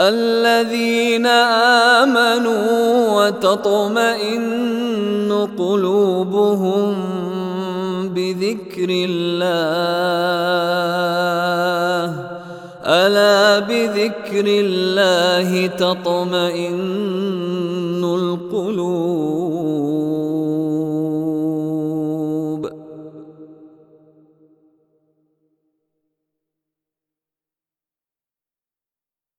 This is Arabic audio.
الذين آمنوا وتطمئن قلوبهم بذكر الله. ألا بذكر الله تطمئن القلوب.